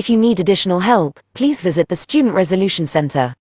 If you need additional help, please visit the Student Resolution Center.